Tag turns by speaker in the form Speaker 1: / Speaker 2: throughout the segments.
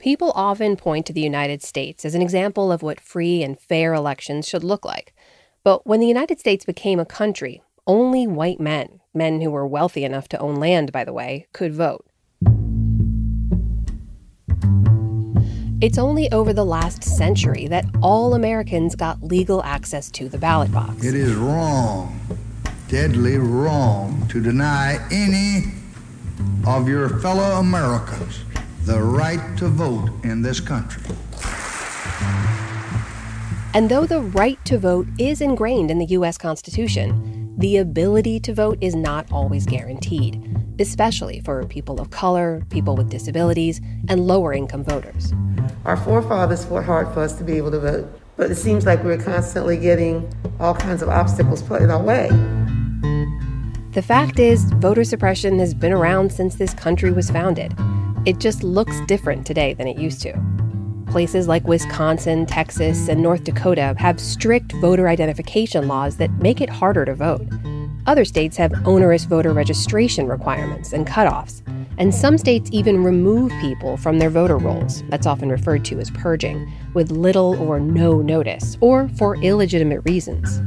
Speaker 1: People often point to the United States as an example of what free and fair elections should look like. But when the United States became a country, only white men, men who were wealthy enough to own land, by the way, could vote. It's only over the last century that all Americans got legal access to the ballot box.
Speaker 2: It is wrong, deadly wrong, to deny any of your fellow Americans the right to vote in this country.
Speaker 1: And though the right to vote is ingrained in the U.S. Constitution, the ability to vote is not always guaranteed, especially for people of color, people with disabilities, and lower income voters.
Speaker 3: Our forefathers fought hard for us to be able to vote, but it seems like we're constantly getting all kinds of obstacles put in our way.
Speaker 1: The fact is, voter suppression has been around since this country was founded. It just looks different today than it used to. Places like Wisconsin, Texas, and North Dakota have strict voter identification laws that make it harder to vote. Other states have onerous voter registration requirements and cutoffs, and some states even remove people from their voter rolls, that's often referred to as purging, with little or no notice, or for illegitimate reasons.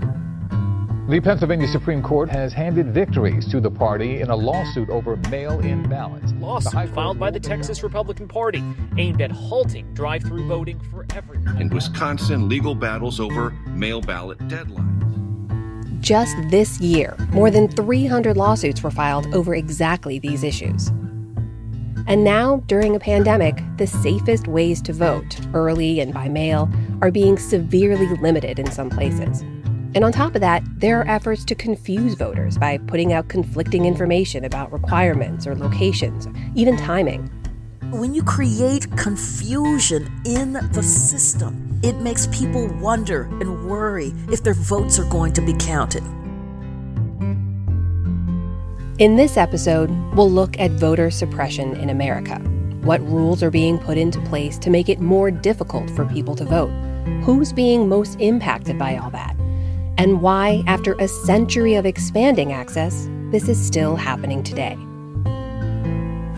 Speaker 4: The Pennsylvania Supreme Court has handed victories to the party in a lawsuit over mail in ballots.
Speaker 5: Lawsuit filed by the Texas Republican Party aimed at halting drive through voting for everyone.
Speaker 6: In Wisconsin, legal battles over mail ballot deadlines.
Speaker 1: Just this year, more than 300 lawsuits were filed over exactly these issues. And now, during a pandemic, the safest ways to vote, early and by mail, are being severely limited in some places. And on top of that, there are efforts to confuse voters by putting out conflicting information about requirements or locations, even timing.
Speaker 7: When you create confusion in the system, it makes people wonder and worry if their votes are going to be counted.
Speaker 1: In this episode, we'll look at voter suppression in America. What rules are being put into place to make it more difficult for people to vote? Who's being most impacted by all that? And why, after a century of expanding access, this is still happening today.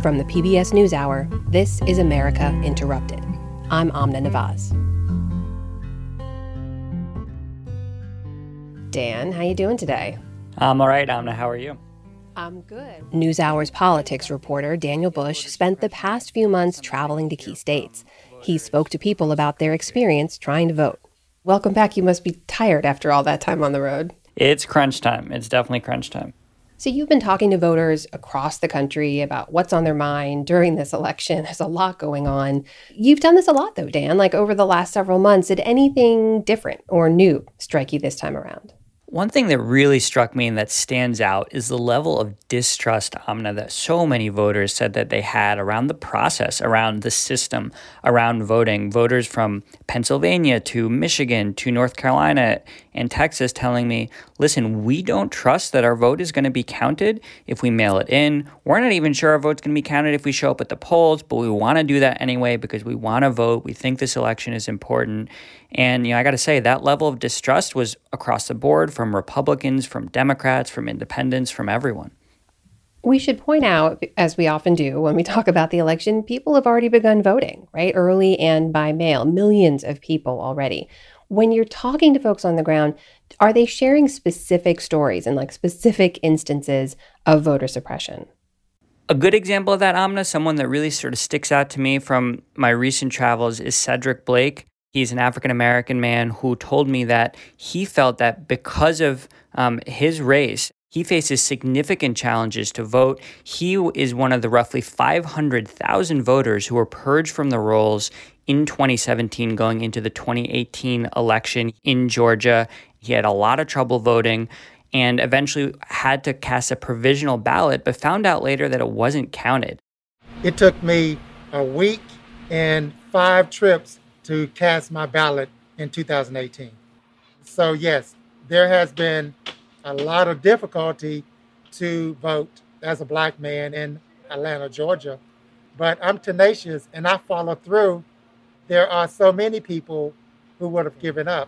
Speaker 1: From the PBS NewsHour, this is America Interrupted. I'm Amna Nawaz. Dan, how you doing today?
Speaker 8: I'm all right, Amna. How are you?
Speaker 1: I'm good. NewsHour's politics reporter Daniel Bush spent the past few months traveling to key states. He spoke to people about their experience trying to vote. Welcome back. You must be tired after all that time on the road.
Speaker 8: It's crunch time. It's definitely crunch time.
Speaker 1: So, you've been talking to voters across the country about what's on their mind during this election. There's a lot going on. You've done this a lot, though, Dan, like over the last several months. Did anything different or new strike you this time around?
Speaker 8: One thing that really struck me and that stands out is the level of distrust, Amna, that so many voters said that they had around the process, around the system, around voting. Voters from Pennsylvania to Michigan to North Carolina and Texas telling me, listen, we don't trust that our vote is going to be counted if we mail it in. We're not even sure our vote's going to be counted if we show up at the polls, but we want to do that anyway because we want to vote. We think this election is important. And, you know, I got to say, that level of distrust was across the board from Republicans, from Democrats, from independents, from everyone.
Speaker 1: We should point out, as we often do when we talk about the election, people have already begun voting, right? Early and by mail, millions of people already. When you're talking to folks on the ground, are they sharing specific stories and like specific instances of voter suppression?
Speaker 8: A good example of that, Amna, someone that really sort of sticks out to me from my recent travels is Cedric Blake. He's an African American man who told me that he felt that because of um, his race, he faces significant challenges to vote. He is one of the roughly 500,000 voters who were purged from the rolls in 2017 going into the 2018 election in Georgia. He had a lot of trouble voting and eventually had to cast a provisional ballot, but found out later that it wasn't counted.
Speaker 9: It took me a week and five trips to cast my ballot in 2018. So, yes, there has been a lot of difficulty to vote as a black man in Atlanta, Georgia. But I'm tenacious and I follow through. There are so many people who would have given up.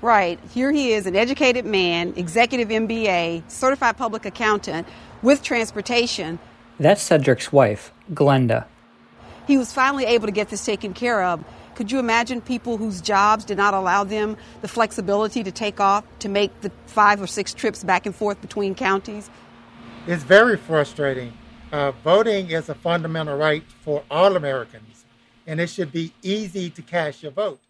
Speaker 10: Right. Here he is, an educated man, executive MBA, certified public accountant with transportation.
Speaker 8: That's Cedric's wife, Glenda.
Speaker 10: he was finally able to get this taken care of. Could you imagine people whose jobs did not allow them the flexibility to take off to make the five or six trips back and forth between counties?
Speaker 9: It's very frustrating. Uh, voting is a fundamental right for all Americans, and it should be easy to cast your vote.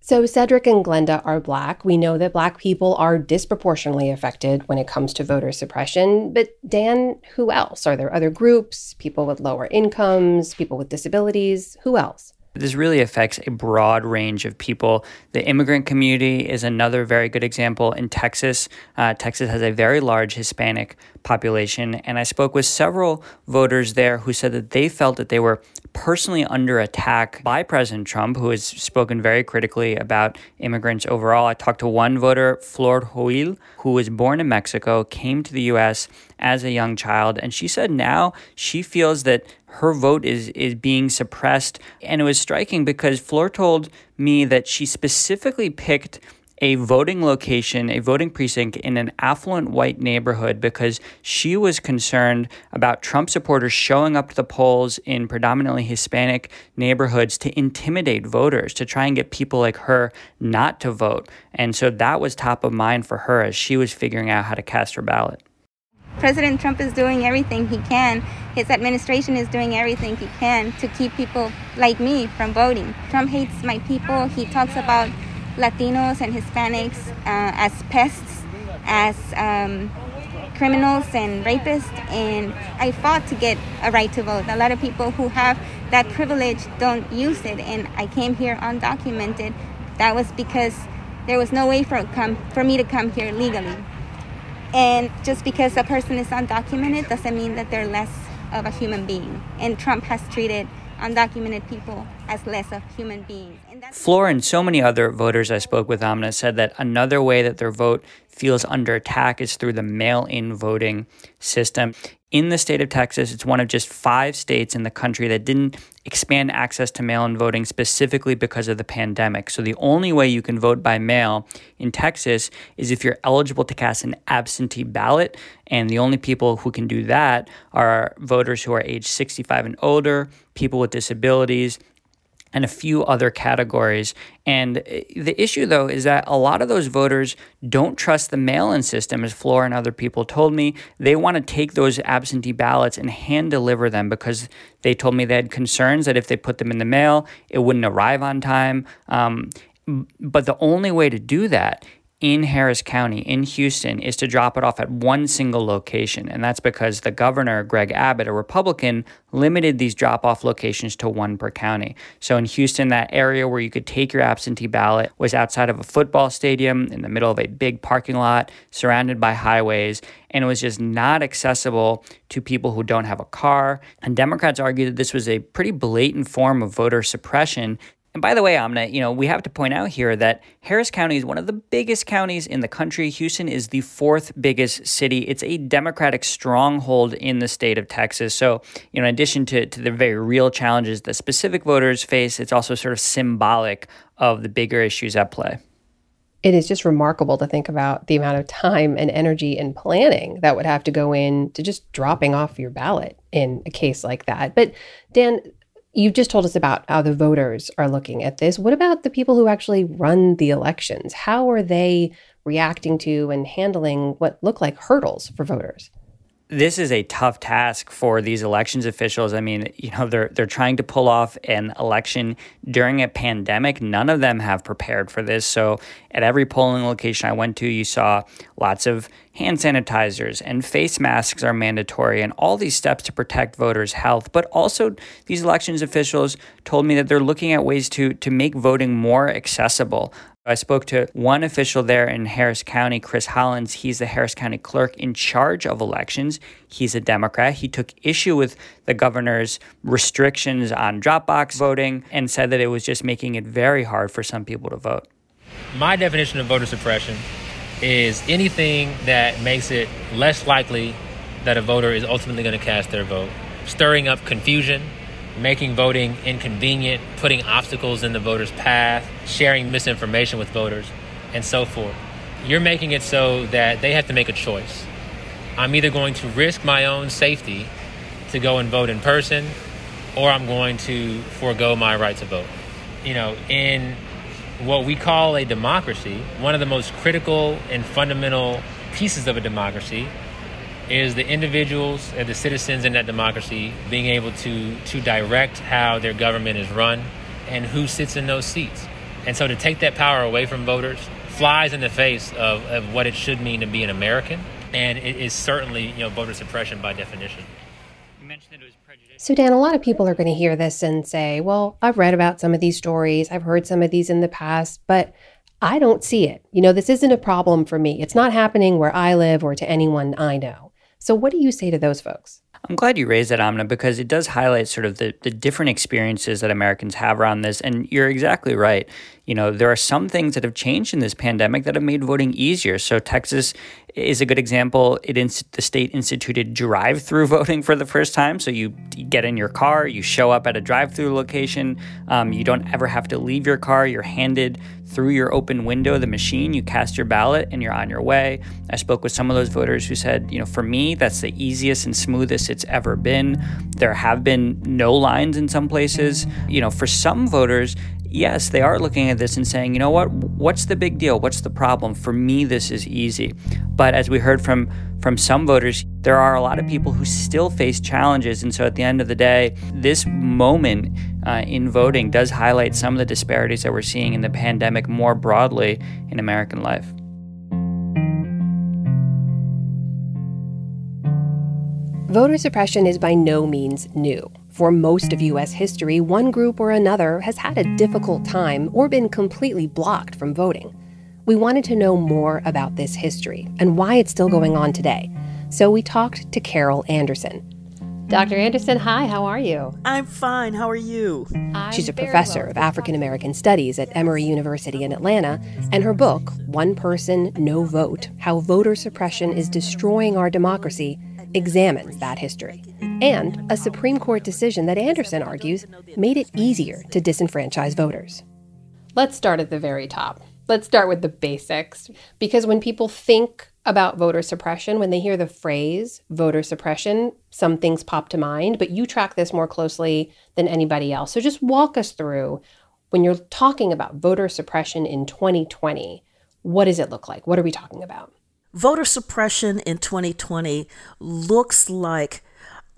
Speaker 1: So, Cedric and Glenda are Black. We know that Black people are disproportionately affected when it comes to voter suppression. But, Dan, who else? Are there other groups, people with lower incomes, people with disabilities? Who else?
Speaker 8: This really affects a broad range of people. The immigrant community is another very good example. In Texas, uh, Texas has a very large Hispanic population, and I spoke with several voters there who said that they felt that they were personally under attack by President Trump, who has spoken very critically about immigrants overall. I talked to one voter, Flor Joil, who was born in Mexico, came to the U.S. as a young child, and she said now she feels that her vote is is being suppressed. And it was striking because Flor told me that she specifically picked a voting location, a voting precinct in an affluent white neighborhood because she was concerned about Trump supporters showing up to the polls in predominantly Hispanic neighborhoods to intimidate voters, to try and get people like her not to vote. And so that was top of mind for her as she was figuring out how to cast her ballot.
Speaker 11: President Trump is doing everything he can. His administration is doing everything he can to keep people like me from voting. Trump hates my people. He talks about Latinos and Hispanics uh, as pests, as um, criminals and rapists, and I fought to get a right to vote. A lot of people who have that privilege don't use it, and I came here undocumented. That was because there was no way for come for me to come here legally. And just because a person is undocumented doesn't mean that they're less of a human being. And Trump has treated undocumented people as less of human beings.
Speaker 8: Flor and so many other voters I spoke with, Amna, said that another way that their vote feels under attack is through the mail in voting system. In the state of Texas, it's one of just five states in the country that didn't expand access to mail in voting specifically because of the pandemic. So, the only way you can vote by mail in Texas is if you're eligible to cast an absentee ballot. And the only people who can do that are voters who are age 65 and older, people with disabilities, and a few other categories. And eh, the issue, though, is that a lot of those voters don't trust the mail in system, as Flor and other people told me. They want to take those absentee ballots and hand deliver them because they told me they had concerns that if they put them in the mail, it wouldn't arrive on time. Um, but the only way to do that in Harris County, in Houston, is to drop it off at one single location. And that's because the governor, Greg Abbott, a Republican, limited these drop off locations to one per county. So in Houston, that area where you could take your absentee ballot was outside of a football stadium in the middle of a big parking lot surrounded by highways. And it was just not accessible to people who don't have a car. And Democrats argued that this was a pretty blatant form of voter suppression and by the way, Amna, you know, we have to point out here that Harris County is one of the biggest counties in the country. Houston is the fourth biggest city. It's a Democratic stronghold in the state of Texas. So, you know, in addition to, to the very real challenges that specific voters face, it's also sort of symbolic of the bigger issues at play.
Speaker 1: It is just remarkable to think about the amount of time and energy and planning that would have to go in to just dropping off your ballot in a case like that. But Dan, you just told us about how the voters are looking at this. What about the people who actually run the elections? How are they reacting to and handling what look like hurdles for voters?
Speaker 8: This is a tough task for these elections officials. I mean, you know, they're they're trying to pull off an election during a pandemic. None of them have prepared for this. So, at every polling location I went to, you saw lots of hand sanitizers and face masks are mandatory and all these steps to protect voters' health. But also these elections officials told me that they're looking at ways to to make voting more accessible. I spoke to one official there in Harris County, Chris Hollins. He's the Harris County clerk in charge of elections. He's a Democrat. He took issue with the governor's restrictions on Dropbox voting and said that it was just making it very hard for some people to vote.
Speaker 12: My definition of voter suppression is anything that makes it less likely that a voter is ultimately going to cast their vote, stirring up confusion making voting inconvenient, putting obstacles in the voter's path, sharing misinformation with voters, and so forth. You're making it so that they have to make a choice. I'm either going to risk my own safety to go and vote in person, or I'm going to forego my right to vote. You know, in what we call a democracy, one of the most critical and fundamental pieces of a democracy is the individuals and the citizens in that democracy being able to to direct how their government is run and who sits in those seats. And so to take that power away from voters flies in the face of, of what it should mean to be an American. And it is certainly, you know, voter suppression by definition.
Speaker 1: So, Dan, a lot of people are going to hear this and say, well, I've read about some of these stories, I've heard some of these in the past, but I don't see it. You know, this isn't a problem for me. It's not happening where I live or to anyone I know. So, what do you say to those folks?
Speaker 8: I'm glad you raised that, Amna, because it does highlight sort of the, the different experiences that Americans have around this. And you're exactly right. You know, there are some things that have changed in this pandemic that have made voting easier. So, Texas is a good example. It the state instituted drive-through voting for the first time. So you, you get in your car, you show up at a drive-through location. Um, you don't ever have to leave your car. You're handed through your open window the machine. You cast your ballot, and you're on your way. I spoke with some of those voters who said, you know, for me, that's the easiest and smoothest it's ever been. There have been no lines in some places. You know, for some voters, yes, they are looking at this and saying, you know what, what's the big deal? What's the problem? For me, this is easy. But as we heard from from some voters, there are a lot of people who still face challenges. And so at the end of the day, this moment uh, in voting does highlight some of the disparities that we're seeing in the pandemic more broadly in American life.
Speaker 1: Voter suppression is by no means new. For most of U.S. history, one group or another has had a difficult time or been completely blocked from voting. We wanted to know more about this history and why it's still going on today. So we talked to Carol Anderson. Dr. Anderson, hi, how are you?
Speaker 7: I'm fine. How are you?
Speaker 1: I'm She's a professor well. of African American Studies at Emory University in Atlanta, and her book, One Person, No Vote How Voter Suppression is Destroying Our Democracy, examines that history and a Supreme Court decision that Anderson argues made it easier to disenfranchise voters. Let's start at the very top. Let's start with the basics because when people think about voter suppression, when they hear the phrase voter suppression, some things pop to mind, but you track this more closely than anybody else. So just walk us through when you're talking about voter suppression in 2020, what does it look like? What are we talking about?
Speaker 7: Voter suppression in 2020 looks like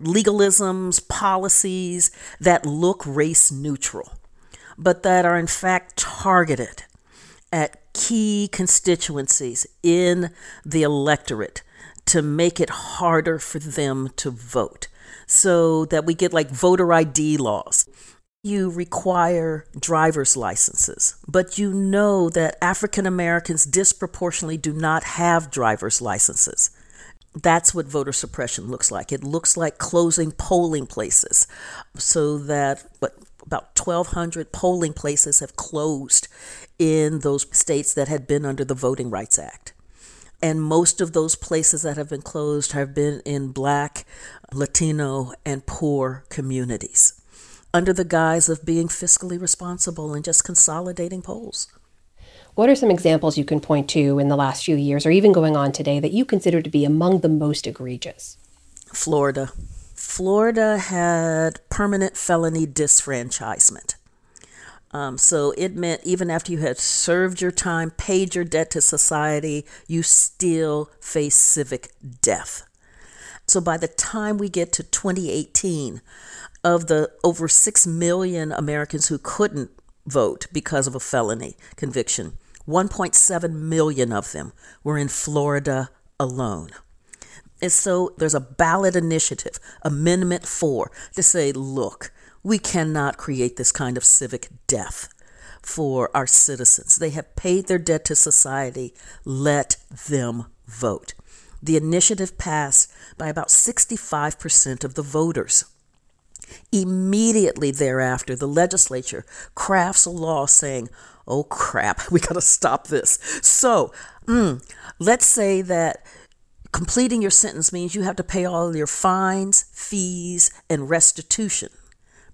Speaker 7: legalisms, policies that look race neutral, but that are in fact targeted at key constituencies in the electorate to make it harder for them to vote. So that we get like voter ID laws. You require driver's licenses, but you know that African Americans disproportionately do not have driver's licenses. That's what voter suppression looks like. It looks like closing polling places so that what about 1200 polling places have closed in those states that had been under the Voting Rights Act. And most of those places that have been closed have been in black, Latino, and poor communities under the guise of being fiscally responsible and just consolidating polls.
Speaker 1: What are some examples you can point to in the last few years or even going on today that you consider to be among the most egregious?
Speaker 7: Florida. Florida had permanent felony disfranchisement. Um, so it meant even after you had served your time, paid your debt to society, you still face civic death. So by the time we get to 2018, of the over 6 million Americans who couldn't vote because of a felony conviction, 1.7 million of them were in Florida alone. And so there's a ballot initiative, Amendment 4, to say, look, we cannot create this kind of civic death for our citizens. They have paid their debt to society. Let them vote. The initiative passed by about 65% of the voters. Immediately thereafter, the legislature crafts a law saying, oh crap, we got to stop this. So, mm, let's say that completing your sentence means you have to pay all your fines, fees, and restitution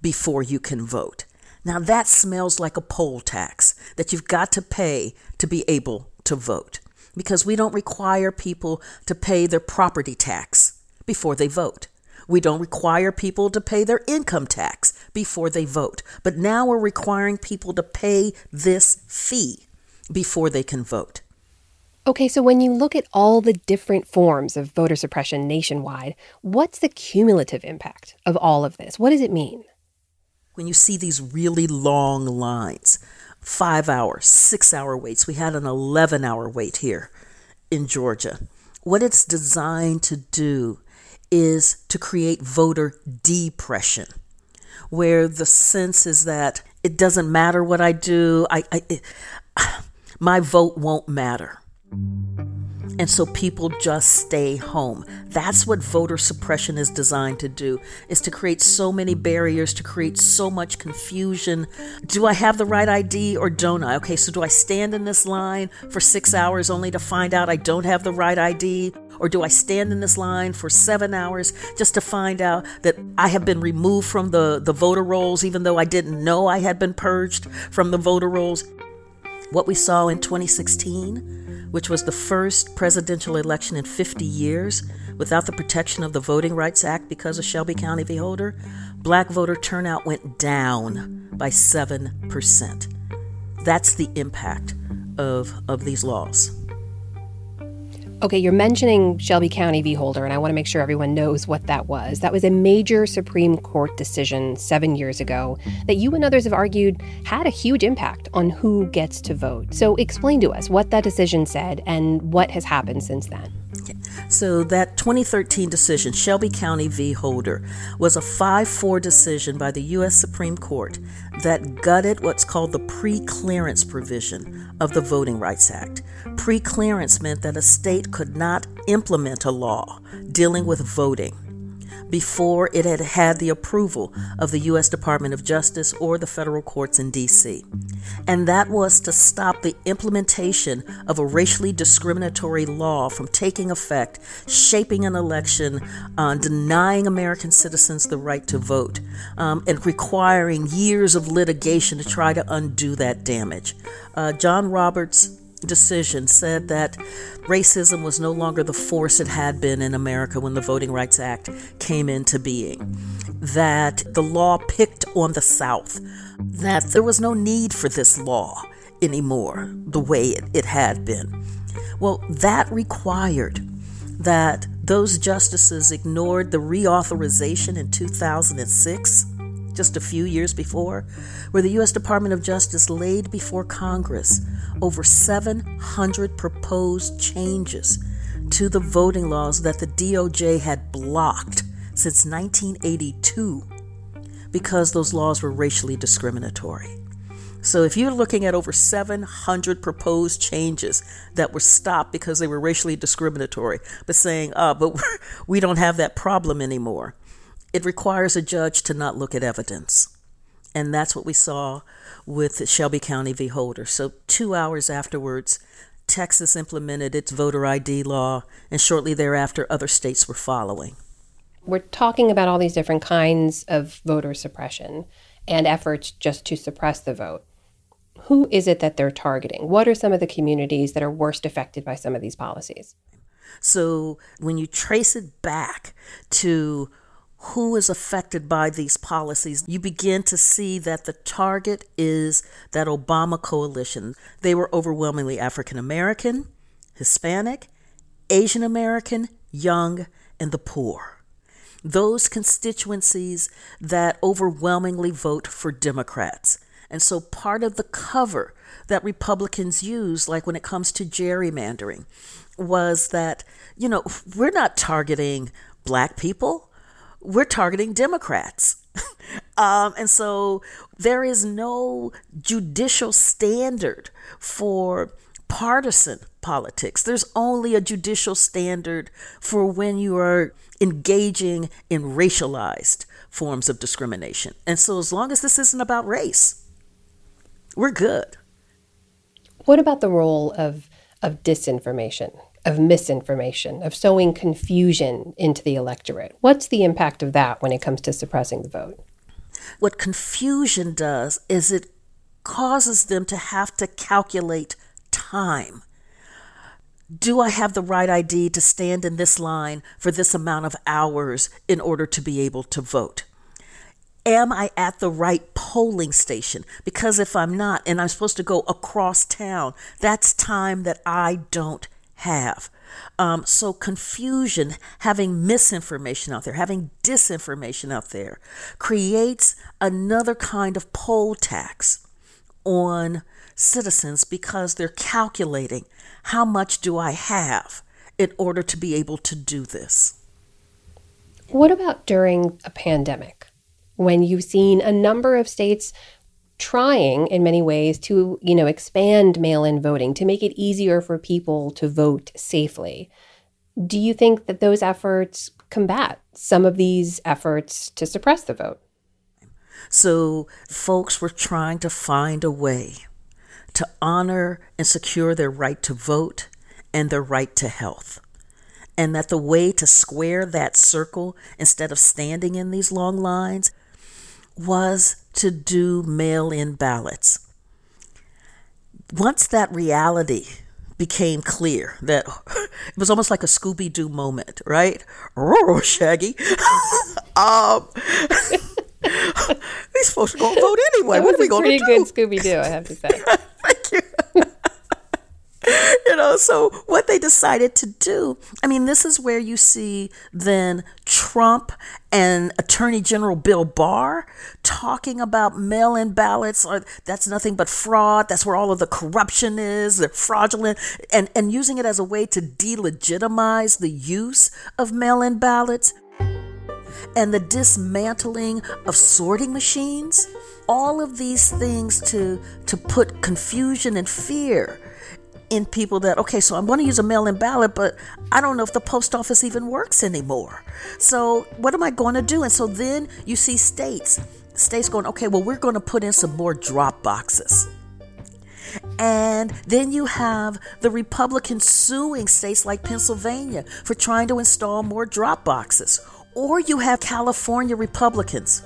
Speaker 7: before you can vote. Now, that smells like a poll tax that you've got to pay to be able to vote because we don't require people to pay their property tax before they vote. We don't require people to pay their income tax before they vote. But now we're requiring people to pay this fee before they can vote.
Speaker 1: Okay, so when you look at all the different forms of voter suppression nationwide, what's the cumulative impact of all of this? What does it mean?
Speaker 7: When you see these really long lines, five hour, six hour waits, we had an 11 hour wait here in Georgia. What it's designed to do is to create voter depression, where the sense is that it doesn't matter what I do, I, I it, my vote won't matter. And so people just stay home. That's what voter suppression is designed to do, is to create so many barriers, to create so much confusion. Do I have the right ID or don't I? Okay, so do I stand in this line for six hours only to find out I don't have the right ID? Or do I stand in this line for seven hours just to find out that I have been removed from the, the voter rolls, even though I didn't know I had been purged from the voter rolls? What we saw in 2016 which was the first presidential election in 50 years without the protection of the Voting Rights Act because of Shelby County v. Holder, black voter turnout went down by 7%. That's the impact of, of these laws.
Speaker 1: Okay, you're mentioning Shelby County v. Holder, and I want to make sure everyone knows what that was. That was a major Supreme Court decision seven years ago that you and others have argued had a huge impact on who gets to vote. So explain to us what that decision said and what has happened since then.
Speaker 7: So, that 2013 decision, Shelby County v. Holder, was a 5 4 decision by the U.S. Supreme Court that gutted what's called the pre clearance provision of the Voting Rights Act. Pre clearance meant that a state could not implement a law dealing with voting before it had had the approval of the U.S. Department of Justice or the federal courts in D.C. And that was to stop the implementation of a racially discriminatory law from taking effect, shaping an election, uh, denying American citizens the right to vote, um, and requiring years of litigation to try to undo that damage. Uh, John Roberts decision said that racism was no longer the force it had been in America when the Voting Rights Act came into being, that the law picked on the South, that there was no need for this law anymore the way it, it had been. Well, that required that those justices ignored the reauthorization in 2006 just a few years before, where the U.S. Department of Justice laid before Congress over 700 proposed changes to the voting laws that the DOJ had blocked since 1982 because those laws were racially discriminatory. So if you're looking at over 700 proposed changes that were stopped because they were racially discriminatory, but saying, oh, but we don't have that problem anymore, it requires a judge to not look at evidence. And that's what we saw with Shelby County v. Holder. So, two hours afterwards, Texas implemented its voter ID law, and shortly thereafter, other states were following.
Speaker 1: We're talking about all these different kinds of voter suppression and efforts just to suppress the vote. Who is it that they're targeting? What are some of the communities that are worst affected by some of these policies?
Speaker 7: So, when you trace it back to who is affected by these policies, you begin to see that the target is that Obama coalition. They were overwhelmingly African American, Hispanic, Asian American, young, and the poor. Those constituencies that overwhelmingly vote for Democrats. And so part of the cover that Republicans use, like when it comes to gerrymandering, was that, you know, we're not targeting black people we're targeting Democrats. um, and so there is no judicial standard for partisan politics. There's only a judicial standard for when you are engaging in racialized forms of discrimination. And so as long as this isn't about race, we're good.
Speaker 1: What about the role of of disinformation? Of misinformation, of sowing confusion into the electorate. What's the impact of that when it comes to suppressing the vote?
Speaker 7: What confusion does is it causes them to have to calculate time. Do I have the right ID to stand in this line for this amount of hours in order to be able to vote? Am I at the right polling station? Because if I'm not and I'm supposed to go across town, that's time that I don't have. Um, so, confusion, having misinformation out there, having disinformation out there, creates another kind of poll tax on citizens because they're calculating how much do I have in order to be able to do this.
Speaker 1: What about during a pandemic when you've seen a number of states trying in many ways to, you know, expand mail-in voting to make it easier for people to vote safely? Do you think that those efforts combat some of these efforts to suppress the vote?
Speaker 7: So, folks were trying to find a way to honor and secure their right to vote and their right to health. And that the way to square that circle instead of standing in these long lines was to do mail in ballots. Once that reality became clear that it was almost like a Scooby Doo moment, right? Oh, Shaggy. um, these folks are going to vote anyway.
Speaker 1: That
Speaker 7: what are we
Speaker 1: going to
Speaker 7: do?
Speaker 1: Pretty good Scooby Doo, I have to say.
Speaker 7: You know, so what they decided to do, I mean, this is where you see then Trump and Attorney General Bill Barr talking about mail in ballots. Or that's nothing but fraud. That's where all of the corruption is. They're fraudulent. And, and using it as a way to delegitimize the use of mail in ballots and the dismantling of sorting machines. All of these things to, to put confusion and fear in people that, okay, so I'm going to use a mail in ballot, but I don't know if the post office even works anymore. So what am I going to do? And so then you see states, states going, okay, well, we're going to put in some more drop boxes. And then you have the Republicans suing states like Pennsylvania for trying to install more drop boxes. Or you have California Republicans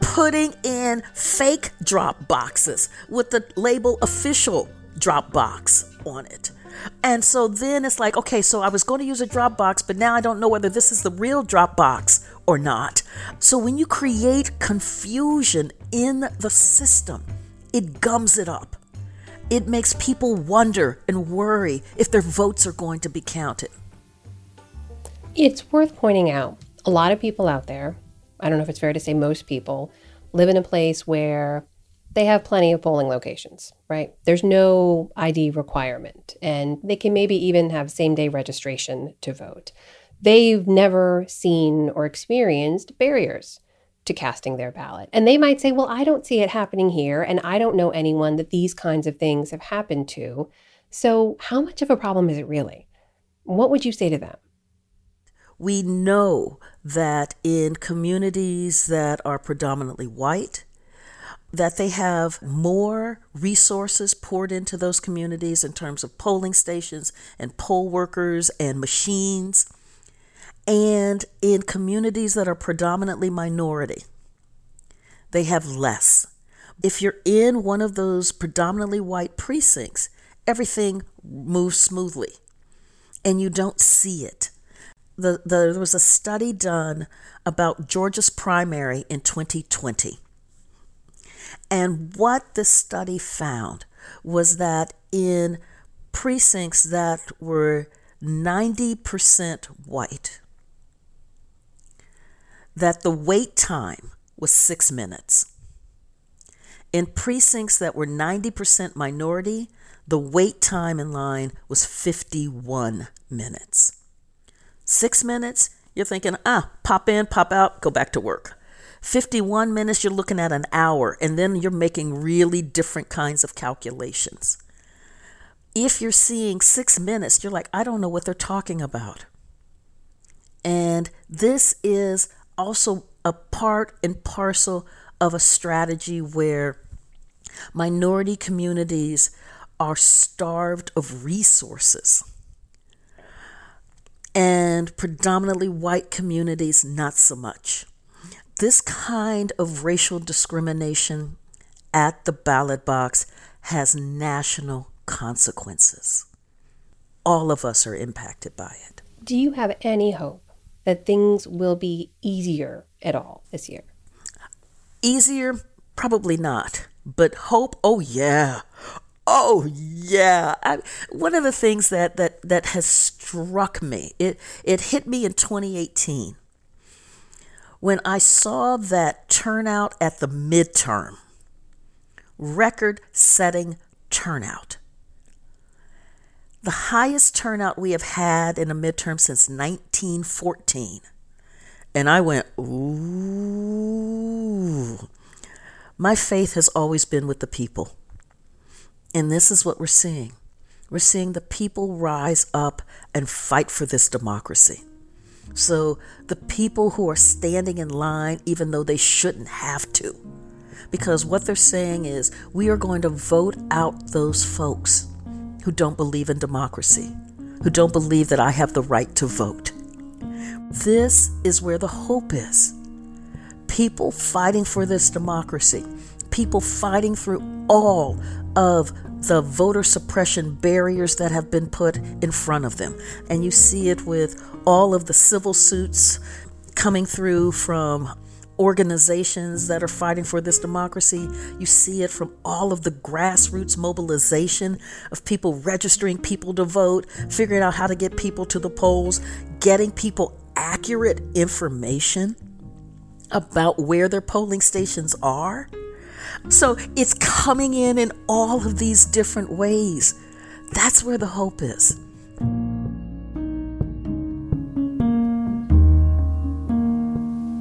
Speaker 7: putting in fake drop boxes with the label official Dropbox on it. And so then it's like, okay, so I was going to use a Dropbox, but now I don't know whether this is the real Dropbox or not. So when you create confusion in the system, it gums it up. It makes people wonder and worry if their votes are going to be counted.
Speaker 1: It's worth pointing out a lot of people out there, I don't know if it's fair to say most people, live in a place where they have plenty of polling locations, right? There's no ID requirement, and they can maybe even have same day registration to vote. They've never seen or experienced barriers to casting their ballot. And they might say, well, I don't see it happening here, and I don't know anyone that these kinds of things have happened to. So, how much of a problem is it really? What would you say to them?
Speaker 7: We know that in communities that are predominantly white, that they have more resources poured into those communities in terms of polling stations and poll workers and machines. And in communities that are predominantly minority, they have less. If you're in one of those predominantly white precincts, everything moves smoothly and you don't see it. The, the, there was a study done about Georgia's primary in 2020 and what the study found was that in precincts that were 90% white, that the wait time was six minutes. In precincts that were 90% minority, the wait time in line was 51 minutes. Six minutes, you're thinking, ah, pop in, pop out, go back to work. 51 minutes, you're looking at an hour, and then you're making really different kinds of calculations. If you're seeing six minutes, you're like, I don't know what they're talking about. And this is also a part and parcel of a strategy where minority communities are starved of resources. And predominantly white communities, not so much. This kind of racial discrimination at the ballot box has national consequences. all of us are impacted by it.
Speaker 1: Do you have any hope that things will be easier at all this year?
Speaker 7: Easier? Probably not. But hope? Oh, yeah. Oh yeah. I, one of the things that, that, that has struck me, it, it hit me in 2018 when I saw that turnout at the midterm, record setting turnout. The highest turnout we have had in a midterm since 1914. And I went, ooh. My faith has always been with the people. And this is what we're seeing. We're seeing the people rise up and fight for this democracy. So the people who are standing in line, even though they shouldn't have to, because what they're saying is we are going to vote out those folks who don't believe in democracy, who don't believe that I have the right to vote. This is where the hope is. People fighting for this democracy, people fighting through all of the voter suppression barriers that have been put in front of them. And you see it with all of the civil suits coming through from organizations that are fighting for this democracy. You see it from all of the grassroots mobilization of people registering people to vote, figuring out how to get people to the polls, getting people accurate information about where their polling stations are. So it's coming in in all of these different ways. That's where the hope is.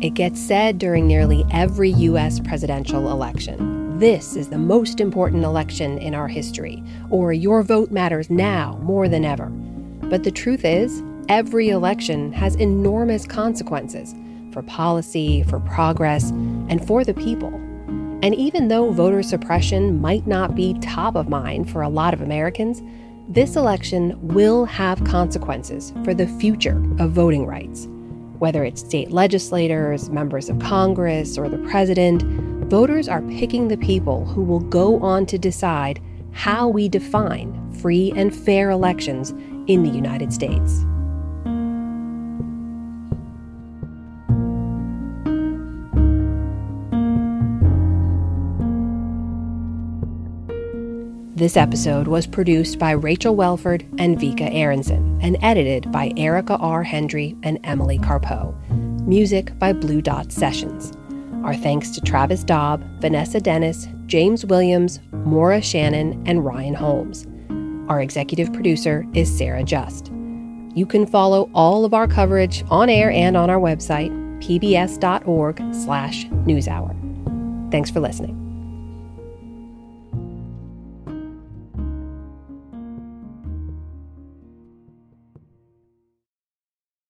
Speaker 1: It gets said during nearly every U.S. presidential election. This is the most important election in our history, or your vote matters now more than ever. But the truth is, every election has enormous consequences for policy, for progress, and for the people. And even though voter suppression might not be top of mind for a lot of Americans, this election will have consequences for the future of voting rights. Whether it's state legislators, members of Congress, or the president, voters are picking the people who will go on to decide how we define free and fair elections in the United States. This episode was produced by Rachel Wellford and Vika Aronson and edited by Erica R. Hendry and Emily Carpeau. Music by Blue Dot Sessions. Our thanks to Travis Daub, Vanessa Dennis, James Williams, Maura Shannon, and Ryan Holmes. Our executive producer is Sarah Just. You can follow all of our coverage on air and on our website, pbs.org slash newshour. Thanks for listening.